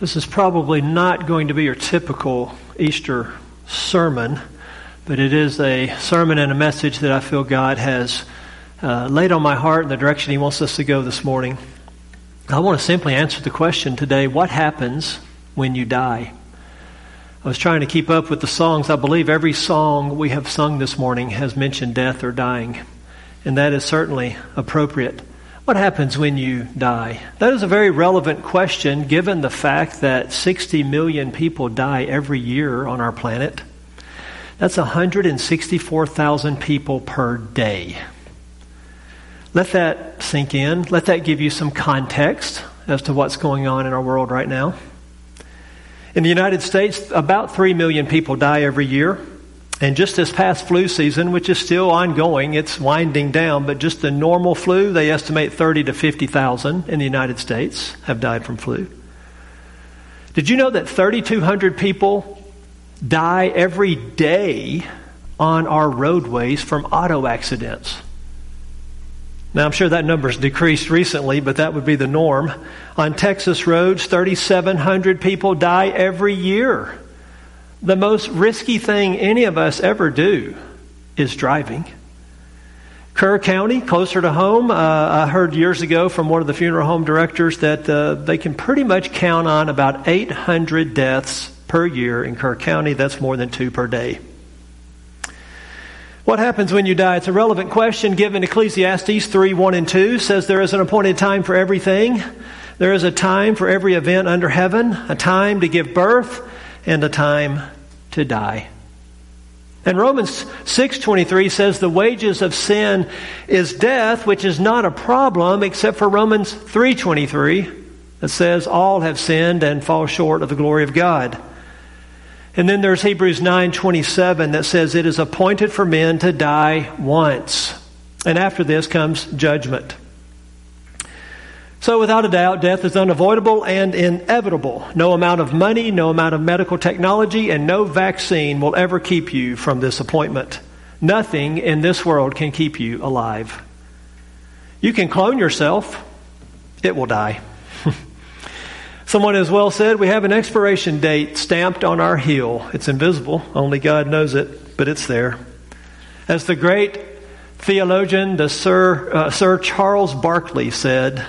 This is probably not going to be your typical Easter sermon, but it is a sermon and a message that I feel God has uh, laid on my heart in the direction He wants us to go this morning. I want to simply answer the question today what happens when you die? I was trying to keep up with the songs. I believe every song we have sung this morning has mentioned death or dying, and that is certainly appropriate. What happens when you die? That is a very relevant question given the fact that 60 million people die every year on our planet. That's 164,000 people per day. Let that sink in. Let that give you some context as to what's going on in our world right now. In the United States, about 3 million people die every year. And just this past flu season, which is still ongoing, it's winding down, but just the normal flu, they estimate 30 to 50,000 in the United States have died from flu. Did you know that 3,200 people die every day on our roadways from auto accidents? Now, I'm sure that number's decreased recently, but that would be the norm. On Texas roads, 3,700 people die every year the most risky thing any of us ever do is driving. Kerr County, closer to home, uh, I heard years ago from one of the funeral home directors that uh, they can pretty much count on about 800 deaths per year in Kerr County. That's more than two per day. What happens when you die? It's a relevant question given Ecclesiastes 3 1 and 2 says there is an appointed time for everything. There is a time for every event under heaven, a time to give birth and a time to die. And Romans 6:23 says the wages of sin is death, which is not a problem except for Romans 3:23 that says all have sinned and fall short of the glory of God. And then there's Hebrews 9:27 that says it is appointed for men to die once. And after this comes judgment. So, without a doubt, death is unavoidable and inevitable. No amount of money, no amount of medical technology, and no vaccine will ever keep you from this appointment. Nothing in this world can keep you alive. You can clone yourself, it will die. Someone has well said, We have an expiration date stamped on our heel. It's invisible, only God knows it, but it's there. As the great theologian, the Sir, uh, Sir Charles Barkley said,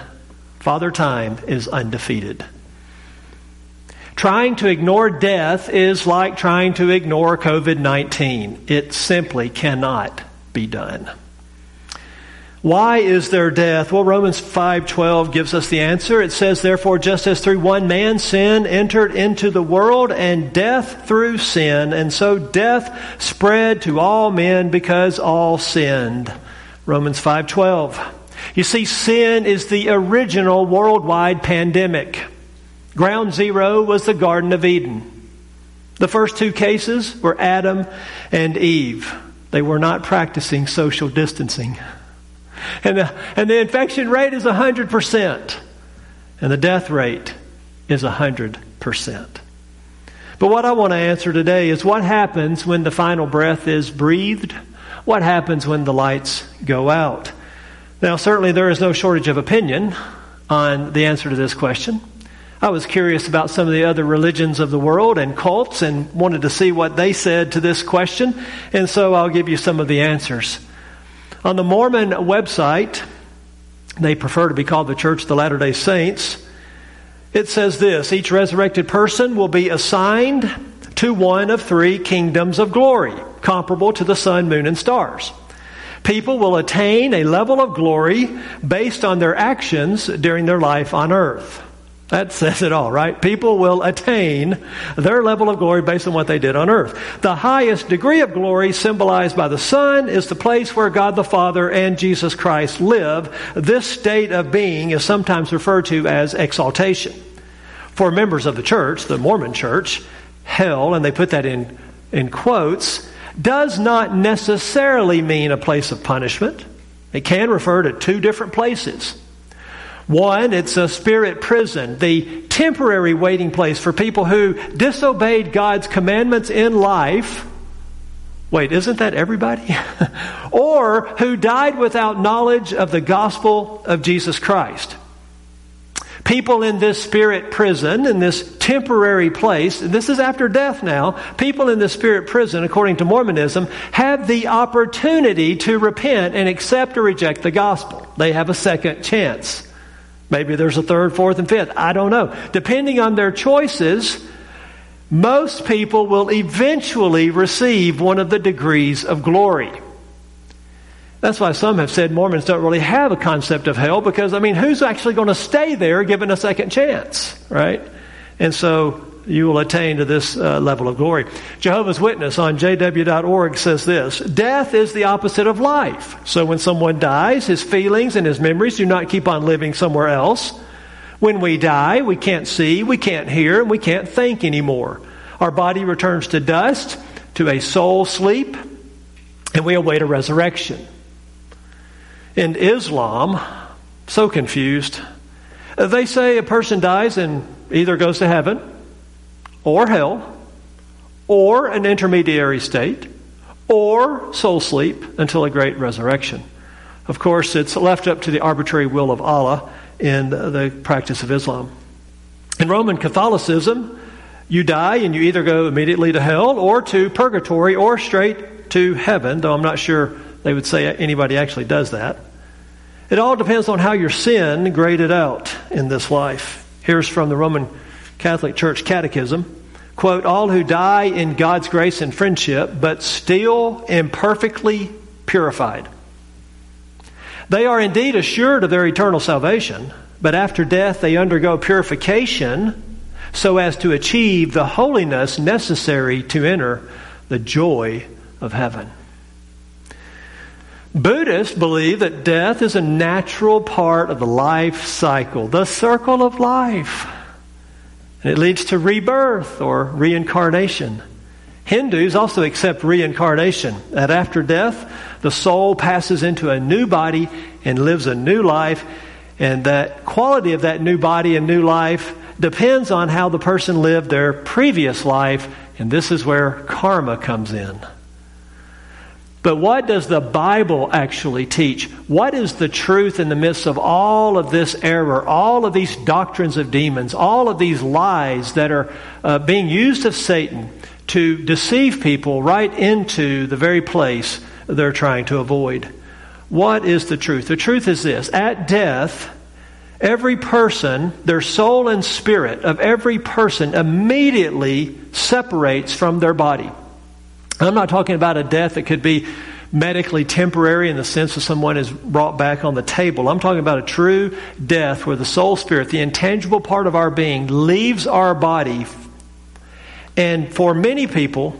Father Time is undefeated. Trying to ignore death is like trying to ignore COVID 19. It simply cannot be done. Why is there death? Well, Romans 5:12 gives us the answer. It says, "Therefore, just as through one man sin entered into the world, and death through sin, and so death spread to all men because all sinned." Romans 5:12. You see, sin is the original worldwide pandemic. Ground zero was the Garden of Eden. The first two cases were Adam and Eve. They were not practicing social distancing. And the, and the infection rate is 100%. And the death rate is 100%. But what I want to answer today is what happens when the final breath is breathed? What happens when the lights go out? Now, certainly there is no shortage of opinion on the answer to this question. I was curious about some of the other religions of the world and cults and wanted to see what they said to this question, and so I'll give you some of the answers. On the Mormon website, they prefer to be called the Church of the Latter day Saints. It says this each resurrected person will be assigned to one of three kingdoms of glory, comparable to the sun, moon, and stars. People will attain a level of glory based on their actions during their life on earth. That says it all, right? People will attain their level of glory based on what they did on earth. The highest degree of glory, symbolized by the sun, is the place where God the Father and Jesus Christ live. This state of being is sometimes referred to as exaltation. For members of the church, the Mormon church, hell, and they put that in, in quotes, does not necessarily mean a place of punishment. It can refer to two different places. One, it's a spirit prison, the temporary waiting place for people who disobeyed God's commandments in life. Wait, isn't that everybody? or who died without knowledge of the gospel of Jesus Christ. People in this spirit prison, in this temporary place, this is after death now, people in this spirit prison, according to Mormonism, have the opportunity to repent and accept or reject the gospel. They have a second chance. Maybe there's a third, fourth, and fifth. I don't know. Depending on their choices, most people will eventually receive one of the degrees of glory. That's why some have said Mormons don't really have a concept of hell because, I mean, who's actually going to stay there given a second chance, right? And so you will attain to this uh, level of glory. Jehovah's Witness on jw.org says this Death is the opposite of life. So when someone dies, his feelings and his memories do not keep on living somewhere else. When we die, we can't see, we can't hear, and we can't think anymore. Our body returns to dust, to a soul sleep, and we await a resurrection in Islam, so confused. They say a person dies and either goes to heaven or hell or an intermediary state or soul sleep until a great resurrection. Of course, it's left up to the arbitrary will of Allah in the practice of Islam. In Roman Catholicism, you die and you either go immediately to hell or to purgatory or straight to heaven, though I'm not sure they would say anybody actually does that. It all depends on how your sin graded out in this life. Here's from the Roman Catholic Church Catechism. Quote, all who die in God's grace and friendship, but still imperfectly purified. They are indeed assured of their eternal salvation, but after death they undergo purification so as to achieve the holiness necessary to enter the joy of heaven. Buddhists believe that death is a natural part of the life cycle, the circle of life. And it leads to rebirth or reincarnation. Hindus also accept reincarnation, that after death, the soul passes into a new body and lives a new life, and that quality of that new body and new life depends on how the person lived their previous life, and this is where karma comes in. But what does the Bible actually teach? What is the truth in the midst of all of this error, all of these doctrines of demons, all of these lies that are uh, being used of Satan to deceive people right into the very place they're trying to avoid? What is the truth? The truth is this at death, every person, their soul and spirit of every person immediately separates from their body. I'm not talking about a death that could be medically temporary in the sense that someone is brought back on the table. I'm talking about a true death where the soul spirit, the intangible part of our being, leaves our body. And for many people,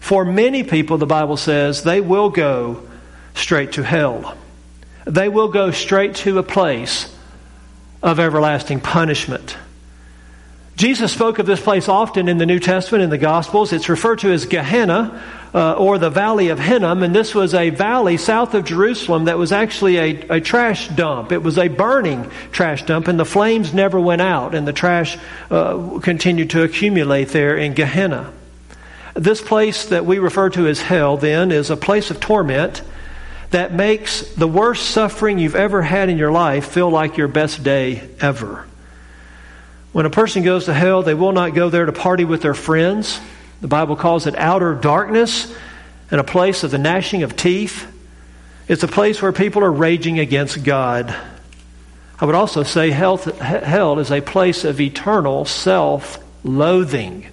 for many people, the Bible says, they will go straight to hell. They will go straight to a place of everlasting punishment. Jesus spoke of this place often in the New Testament, in the Gospels. It's referred to as Gehenna, uh, or the Valley of Hinnom, and this was a valley south of Jerusalem that was actually a, a trash dump. It was a burning trash dump, and the flames never went out, and the trash uh, continued to accumulate there in Gehenna. This place that we refer to as hell, then, is a place of torment that makes the worst suffering you've ever had in your life feel like your best day ever. When a person goes to hell, they will not go there to party with their friends. The Bible calls it outer darkness and a place of the gnashing of teeth. It's a place where people are raging against God. I would also say hell, hell is a place of eternal self loathing.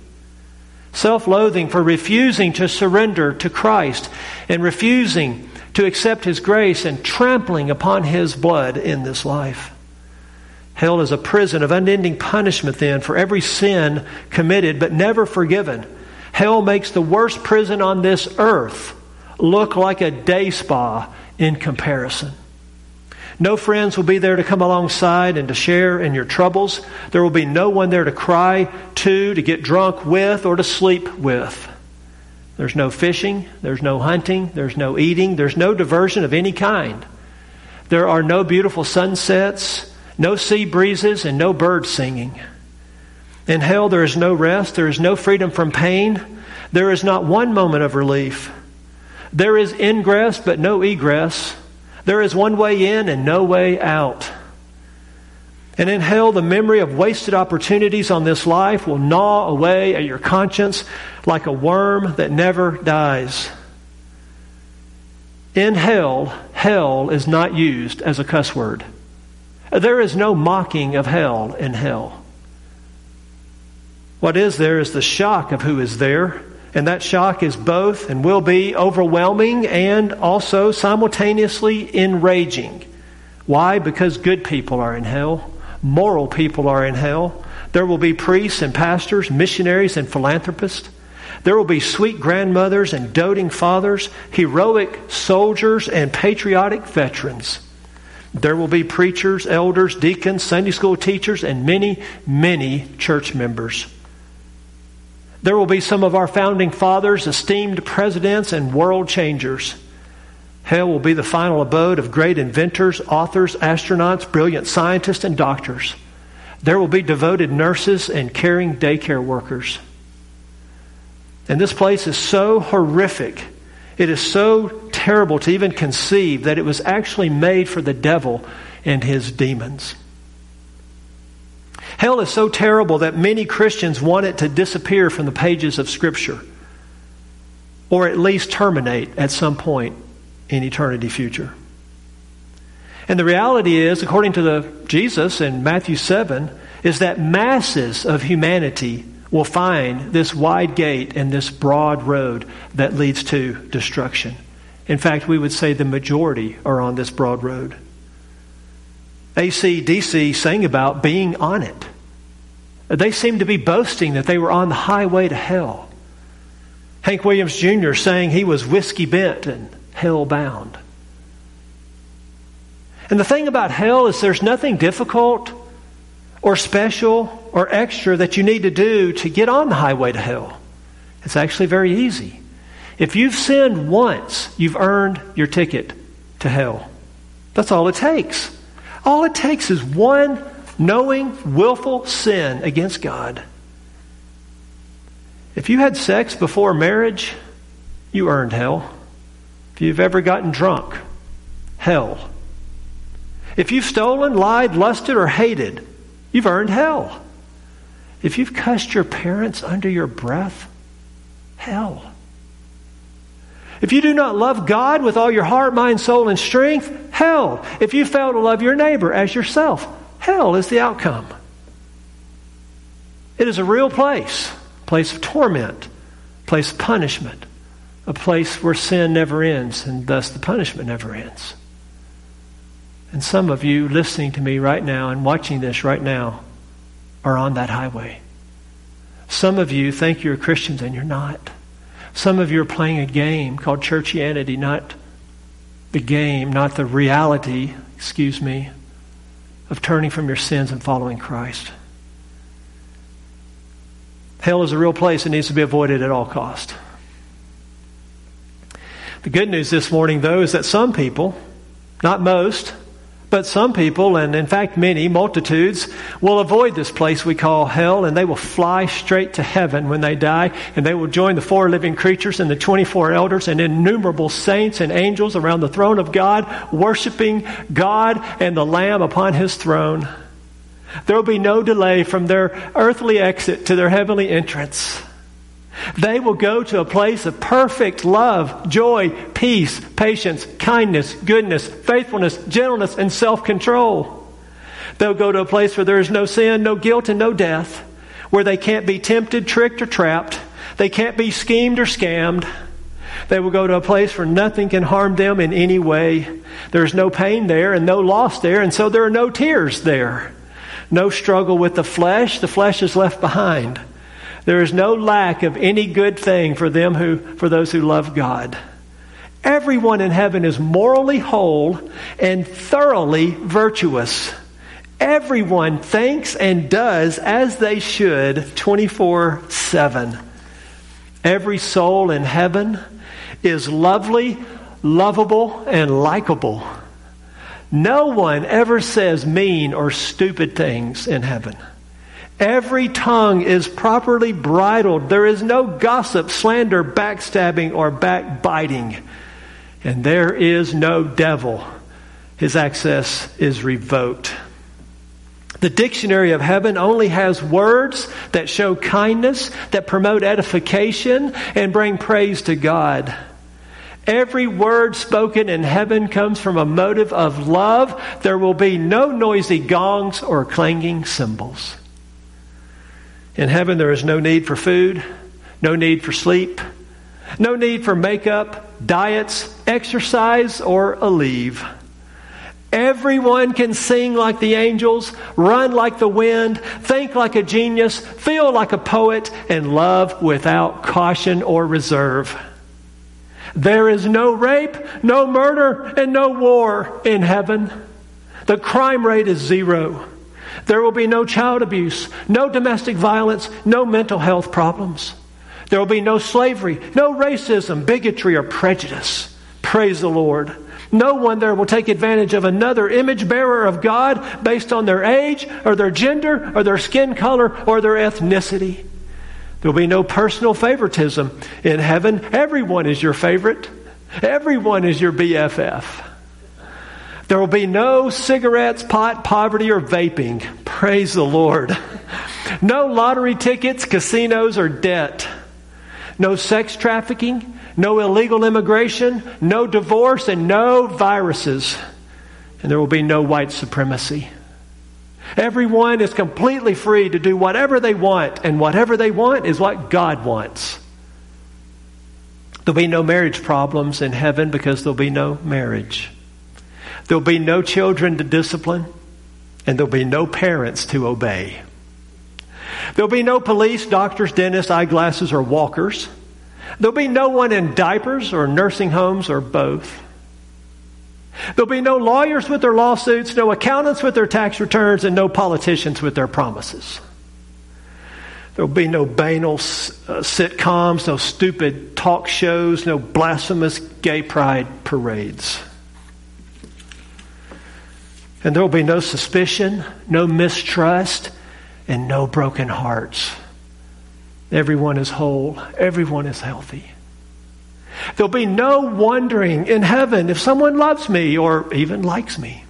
Self loathing for refusing to surrender to Christ and refusing to accept His grace and trampling upon His blood in this life. Hell is a prison of unending punishment, then, for every sin committed but never forgiven. Hell makes the worst prison on this earth look like a day spa in comparison. No friends will be there to come alongside and to share in your troubles. There will be no one there to cry to, to get drunk with, or to sleep with. There's no fishing, there's no hunting, there's no eating, there's no diversion of any kind. There are no beautiful sunsets, no sea breezes, and no birds singing. In hell, there is no rest, there is no freedom from pain, there is not one moment of relief. There is ingress, but no egress. There is one way in and no way out. And in hell, the memory of wasted opportunities on this life will gnaw away at your conscience like a worm that never dies. In hell, hell is not used as a cuss word. There is no mocking of hell in hell. What is there is the shock of who is there, and that shock is both and will be overwhelming and also simultaneously enraging. Why? Because good people are in hell, moral people are in hell. There will be priests and pastors, missionaries and philanthropists. There will be sweet grandmothers and doting fathers, heroic soldiers and patriotic veterans. There will be preachers, elders, deacons, Sunday school teachers, and many, many church members. There will be some of our founding fathers, esteemed presidents, and world changers. Hell will be the final abode of great inventors, authors, astronauts, brilliant scientists, and doctors. There will be devoted nurses and caring daycare workers. And this place is so horrific. It is so terrible to even conceive that it was actually made for the devil and his demons. Hell is so terrible that many Christians want it to disappear from the pages of Scripture, or at least terminate at some point in eternity future. And the reality is, according to the Jesus in Matthew 7, is that masses of humanity will find this wide gate and this broad road that leads to destruction. In fact, we would say the majority are on this broad road. ACDC sang about being on it. They seemed to be boasting that they were on the highway to hell. Hank Williams Jr. saying he was whiskey bent and hell bound. And the thing about hell is there's nothing difficult or special or extra that you need to do to get on the highway to hell. It's actually very easy. If you've sinned once, you've earned your ticket to hell. That's all it takes. All it takes is one knowing, willful sin against God. If you had sex before marriage, you earned hell. If you've ever gotten drunk, hell. If you've stolen, lied, lusted, or hated, You've earned hell. If you've cussed your parents under your breath, hell. If you do not love God with all your heart, mind, soul, and strength, hell. If you fail to love your neighbor as yourself, hell is the outcome. It is a real place, a place of torment, a place of punishment, a place where sin never ends, and thus the punishment never ends. And some of you listening to me right now and watching this right now are on that highway. Some of you think you're Christians and you're not. Some of you are playing a game called churchianity, not the game, not the reality, excuse me, of turning from your sins and following Christ. Hell is a real place. It needs to be avoided at all cost. The good news this morning, though, is that some people, not most, but some people, and in fact many, multitudes, will avoid this place we call hell and they will fly straight to heaven when they die and they will join the four living creatures and the 24 elders and innumerable saints and angels around the throne of God, worshiping God and the Lamb upon his throne. There will be no delay from their earthly exit to their heavenly entrance. They will go to a place of perfect love, joy, peace, patience, kindness, goodness, faithfulness, gentleness, and self control. They'll go to a place where there is no sin, no guilt, and no death, where they can't be tempted, tricked, or trapped. They can't be schemed or scammed. They will go to a place where nothing can harm them in any way. There's no pain there and no loss there, and so there are no tears there. No struggle with the flesh. The flesh is left behind. There is no lack of any good thing for them who for those who love God. Everyone in heaven is morally whole and thoroughly virtuous. Everyone thinks and does as they should 24 7. Every soul in heaven is lovely, lovable, and likable. No one ever says mean or stupid things in heaven. Every tongue is properly bridled. There is no gossip, slander, backstabbing, or backbiting. And there is no devil. His access is revoked. The dictionary of heaven only has words that show kindness, that promote edification, and bring praise to God. Every word spoken in heaven comes from a motive of love. There will be no noisy gongs or clanging cymbals. In heaven, there is no need for food, no need for sleep, no need for makeup, diets, exercise, or Aleve. Everyone can sing like the angels, run like the wind, think like a genius, feel like a poet, and love without caution or reserve. There is no rape, no murder, and no war in heaven. The crime rate is zero. There will be no child abuse, no domestic violence, no mental health problems. There will be no slavery, no racism, bigotry, or prejudice. Praise the Lord. No one there will take advantage of another image bearer of God based on their age, or their gender, or their skin color, or their ethnicity. There will be no personal favoritism in heaven. Everyone is your favorite, everyone is your BFF. There will be no cigarettes, pot, poverty, or vaping. Praise the Lord. No lottery tickets, casinos, or debt. No sex trafficking, no illegal immigration, no divorce, and no viruses. And there will be no white supremacy. Everyone is completely free to do whatever they want, and whatever they want is what God wants. There'll be no marriage problems in heaven because there'll be no marriage. There'll be no children to discipline, and there'll be no parents to obey. There'll be no police, doctors, dentists, eyeglasses, or walkers. There'll be no one in diapers or nursing homes or both. There'll be no lawyers with their lawsuits, no accountants with their tax returns, and no politicians with their promises. There'll be no banal uh, sitcoms, no stupid talk shows, no blasphemous gay pride parades. And there will be no suspicion, no mistrust, and no broken hearts. Everyone is whole, everyone is healthy. There'll be no wondering in heaven if someone loves me or even likes me.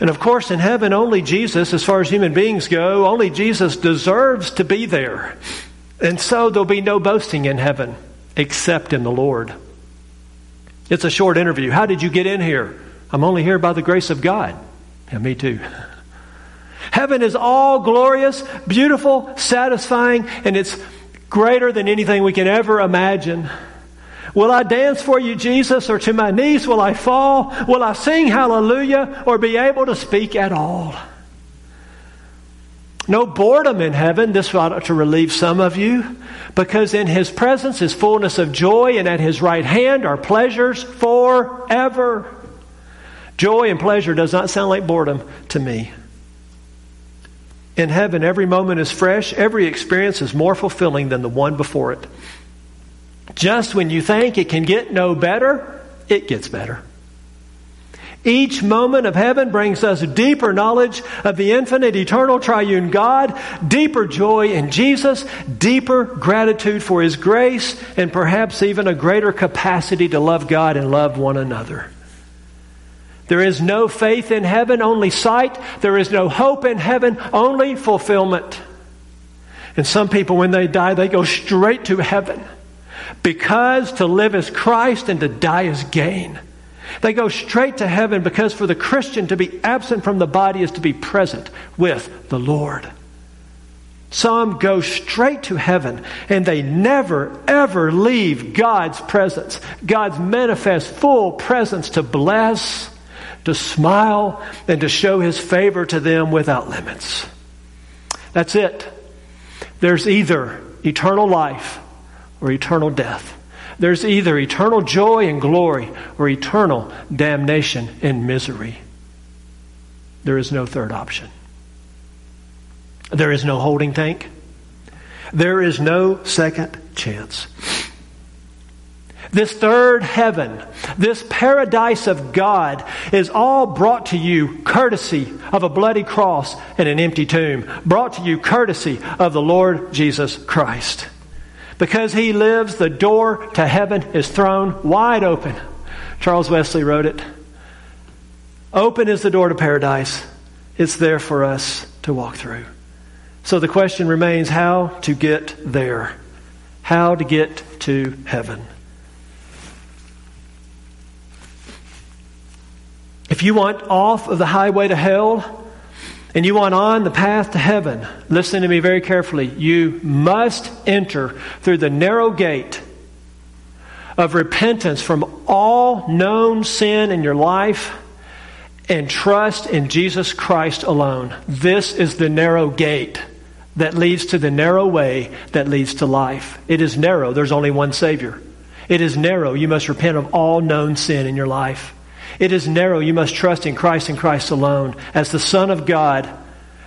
And of course, in heaven, only Jesus, as far as human beings go, only Jesus deserves to be there. And so there'll be no boasting in heaven except in the Lord. It's a short interview. How did you get in here? I'm only here by the grace of God. Yeah, me too. Heaven is all glorious, beautiful, satisfying, and it's greater than anything we can ever imagine. Will I dance for you, Jesus, or to my knees will I fall? Will I sing hallelujah or be able to speak at all? No boredom in heaven. This ought to relieve some of you. Because in his presence is fullness of joy, and at his right hand are pleasures forever. Joy and pleasure does not sound like boredom to me. In heaven, every moment is fresh, every experience is more fulfilling than the one before it. Just when you think it can get no better, it gets better. Each moment of heaven brings us deeper knowledge of the infinite, eternal, triune God, deeper joy in Jesus, deeper gratitude for His grace, and perhaps even a greater capacity to love God and love one another. There is no faith in heaven, only sight. There is no hope in heaven, only fulfillment. And some people, when they die, they go straight to heaven because to live is Christ and to die is gain. They go straight to heaven because for the Christian to be absent from the body is to be present with the Lord. Some go straight to heaven and they never, ever leave God's presence, God's manifest full presence to bless to smile, and to show his favor to them without limits. That's it. There's either eternal life or eternal death. There's either eternal joy and glory or eternal damnation and misery. There is no third option. There is no holding tank. There is no second chance. This third heaven, this paradise of God, is all brought to you courtesy of a bloody cross and an empty tomb. Brought to you courtesy of the Lord Jesus Christ. Because he lives, the door to heaven is thrown wide open. Charles Wesley wrote it. Open is the door to paradise, It's there for us to walk through. So the question remains how to get there, how to get to heaven. If you want off of the highway to hell and you want on the path to heaven, listen to me very carefully. You must enter through the narrow gate of repentance from all known sin in your life and trust in Jesus Christ alone. This is the narrow gate that leads to the narrow way that leads to life. It is narrow. There's only one Savior. It is narrow. You must repent of all known sin in your life. It is narrow. You must trust in Christ and Christ alone. As the Son of God,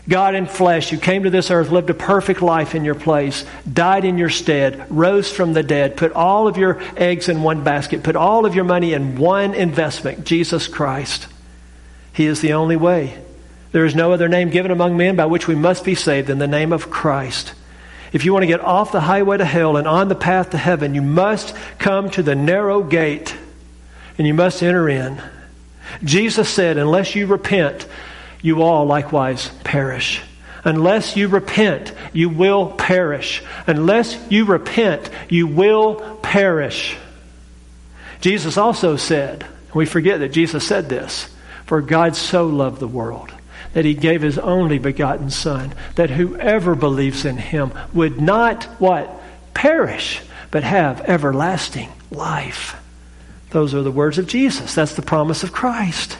God in flesh, who came to this earth, lived a perfect life in your place, died in your stead, rose from the dead, put all of your eggs in one basket, put all of your money in one investment Jesus Christ. He is the only way. There is no other name given among men by which we must be saved than the name of Christ. If you want to get off the highway to hell and on the path to heaven, you must come to the narrow gate and you must enter in. Jesus said, Unless you repent, you all likewise perish. Unless you repent, you will perish. Unless you repent, you will perish. Jesus also said, we forget that Jesus said this, for God so loved the world that he gave his only begotten Son, that whoever believes in him would not what? Perish, but have everlasting life. Those are the words of Jesus. That's the promise of Christ.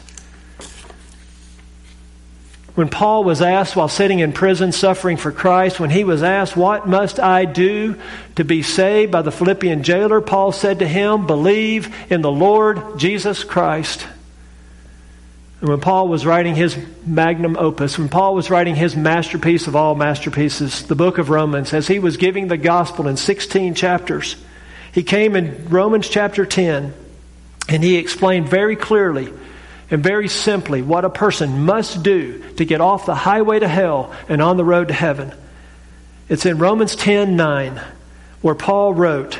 When Paul was asked while sitting in prison suffering for Christ, when he was asked, What must I do to be saved by the Philippian jailer? Paul said to him, Believe in the Lord Jesus Christ and when Paul was writing his magnum opus, when Paul was writing his masterpiece of all masterpieces, the book of Romans, as he was giving the gospel in 16 chapters, he came in Romans chapter 10 and he explained very clearly and very simply what a person must do to get off the highway to hell and on the road to heaven. It's in Romans 10 9, where Paul wrote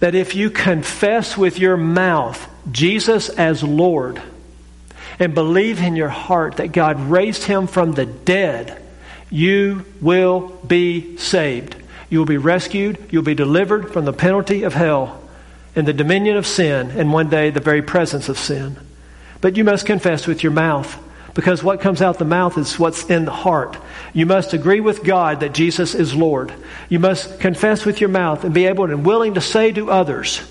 that if you confess with your mouth Jesus as Lord, and believe in your heart that God raised him from the dead, you will be saved. You will be rescued. You'll be delivered from the penalty of hell and the dominion of sin, and one day the very presence of sin. But you must confess with your mouth because what comes out the mouth is what's in the heart. You must agree with God that Jesus is Lord. You must confess with your mouth and be able and willing to say to others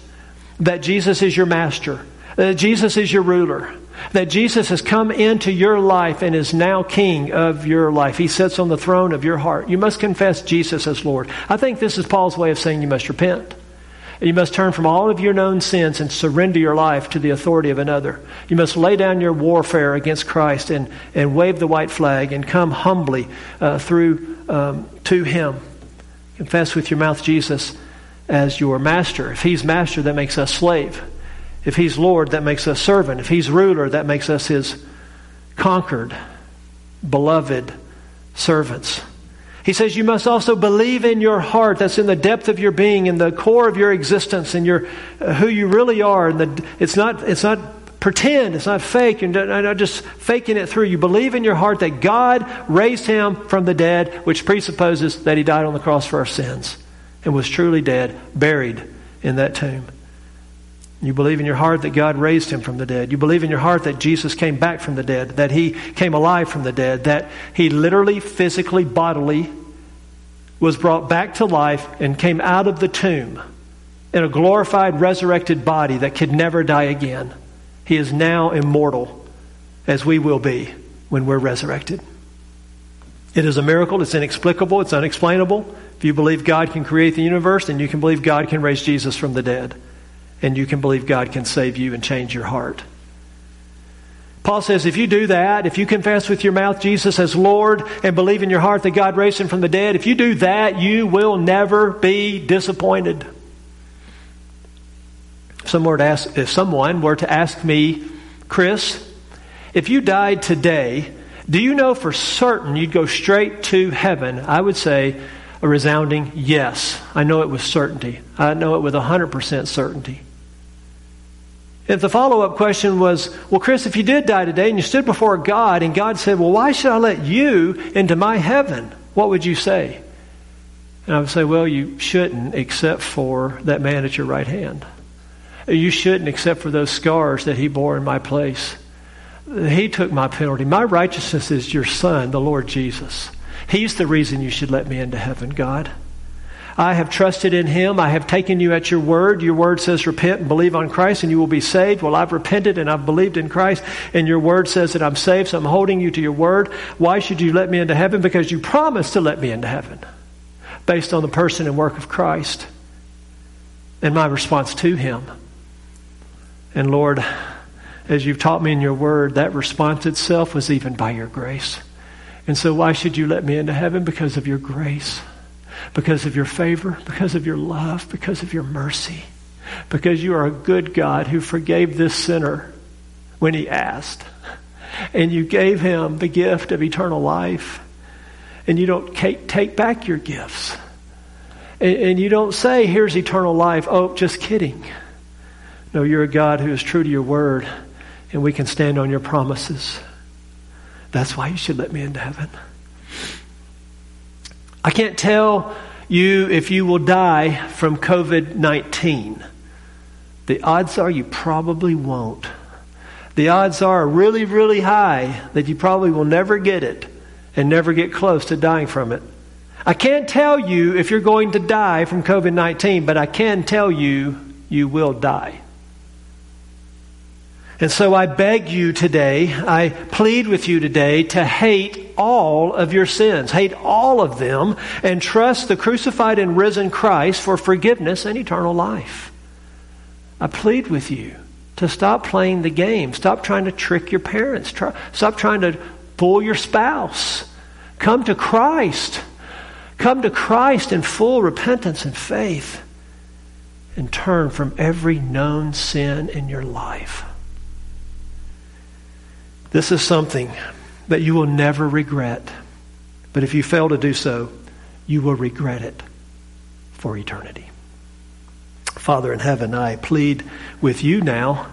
that Jesus is your master, that Jesus is your ruler, that Jesus has come into your life and is now king of your life. He sits on the throne of your heart. You must confess Jesus as Lord. I think this is Paul's way of saying you must repent. You must turn from all of your known sins and surrender your life to the authority of another. You must lay down your warfare against Christ and, and wave the white flag and come humbly uh, through um, to Him. Confess with your mouth Jesus as your master. If He's master, that makes us slave. If he's Lord, that makes us servant. If he's ruler, that makes us his conquered, beloved servants. He says you must also believe in your heart. That's in the depth of your being, in the core of your existence, and your uh, who you really are. And the, it's not it's not pretend. It's not fake. You're not just faking it through. You believe in your heart that God raised him from the dead, which presupposes that he died on the cross for our sins and was truly dead, buried in that tomb. You believe in your heart that God raised him from the dead. You believe in your heart that Jesus came back from the dead, that he came alive from the dead, that he literally, physically, bodily was brought back to life and came out of the tomb in a glorified, resurrected body that could never die again. He is now immortal, as we will be when we're resurrected. It is a miracle. It's inexplicable. It's unexplainable. If you believe God can create the universe, then you can believe God can raise Jesus from the dead and you can believe God can save you and change your heart. Paul says if you do that, if you confess with your mouth Jesus as Lord and believe in your heart that God raised him from the dead, if you do that, you will never be disappointed. If someone were to ask, if someone were to ask me, Chris, if you died today, do you know for certain you'd go straight to heaven? I would say a resounding yes. I know it with certainty. I know it with 100% certainty. If the follow up question was, Well, Chris, if you did die today and you stood before God and God said, Well, why should I let you into my heaven? What would you say? And I would say, Well, you shouldn't, except for that man at your right hand. You shouldn't, except for those scars that he bore in my place. He took my penalty. My righteousness is your son, the Lord Jesus. He's the reason you should let me into heaven, God. I have trusted in him. I have taken you at your word. Your word says, repent and believe on Christ and you will be saved. Well, I've repented and I've believed in Christ, and your word says that I'm saved, so I'm holding you to your word. Why should you let me into heaven? Because you promised to let me into heaven based on the person and work of Christ and my response to him. And Lord, as you've taught me in your word, that response itself was even by your grace. And so, why should you let me into heaven? Because of your grace because of your favor, because of your love, because of your mercy, because you are a good God who forgave this sinner when he asked. And you gave him the gift of eternal life. And you don't take back your gifts. And you don't say, here's eternal life. Oh, just kidding. No, you're a God who is true to your word, and we can stand on your promises. That's why you should let me into heaven. I can't tell you if you will die from COVID 19. The odds are you probably won't. The odds are really, really high that you probably will never get it and never get close to dying from it. I can't tell you if you're going to die from COVID 19, but I can tell you you will die. And so I beg you today, I plead with you today to hate all of your sins, hate all of them, and trust the crucified and risen Christ for forgiveness and eternal life. I plead with you to stop playing the game. Stop trying to trick your parents. Try, stop trying to fool your spouse. Come to Christ. Come to Christ in full repentance and faith and turn from every known sin in your life. This is something that you will never regret. But if you fail to do so, you will regret it for eternity. Father in heaven, I plead with you now.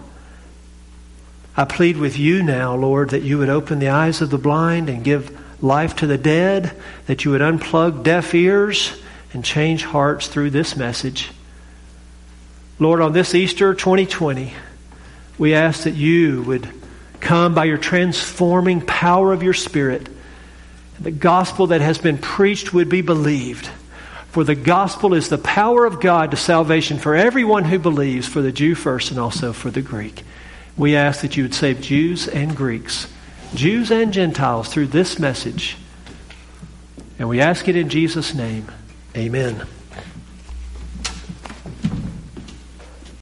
I plead with you now, Lord, that you would open the eyes of the blind and give life to the dead, that you would unplug deaf ears and change hearts through this message. Lord, on this Easter 2020, we ask that you would come by your transforming power of your Spirit. The gospel that has been preached would be believed. For the gospel is the power of God to salvation for everyone who believes, for the Jew first and also for the Greek. We ask that you would save Jews and Greeks, Jews and Gentiles through this message. And we ask it in Jesus' name. Amen.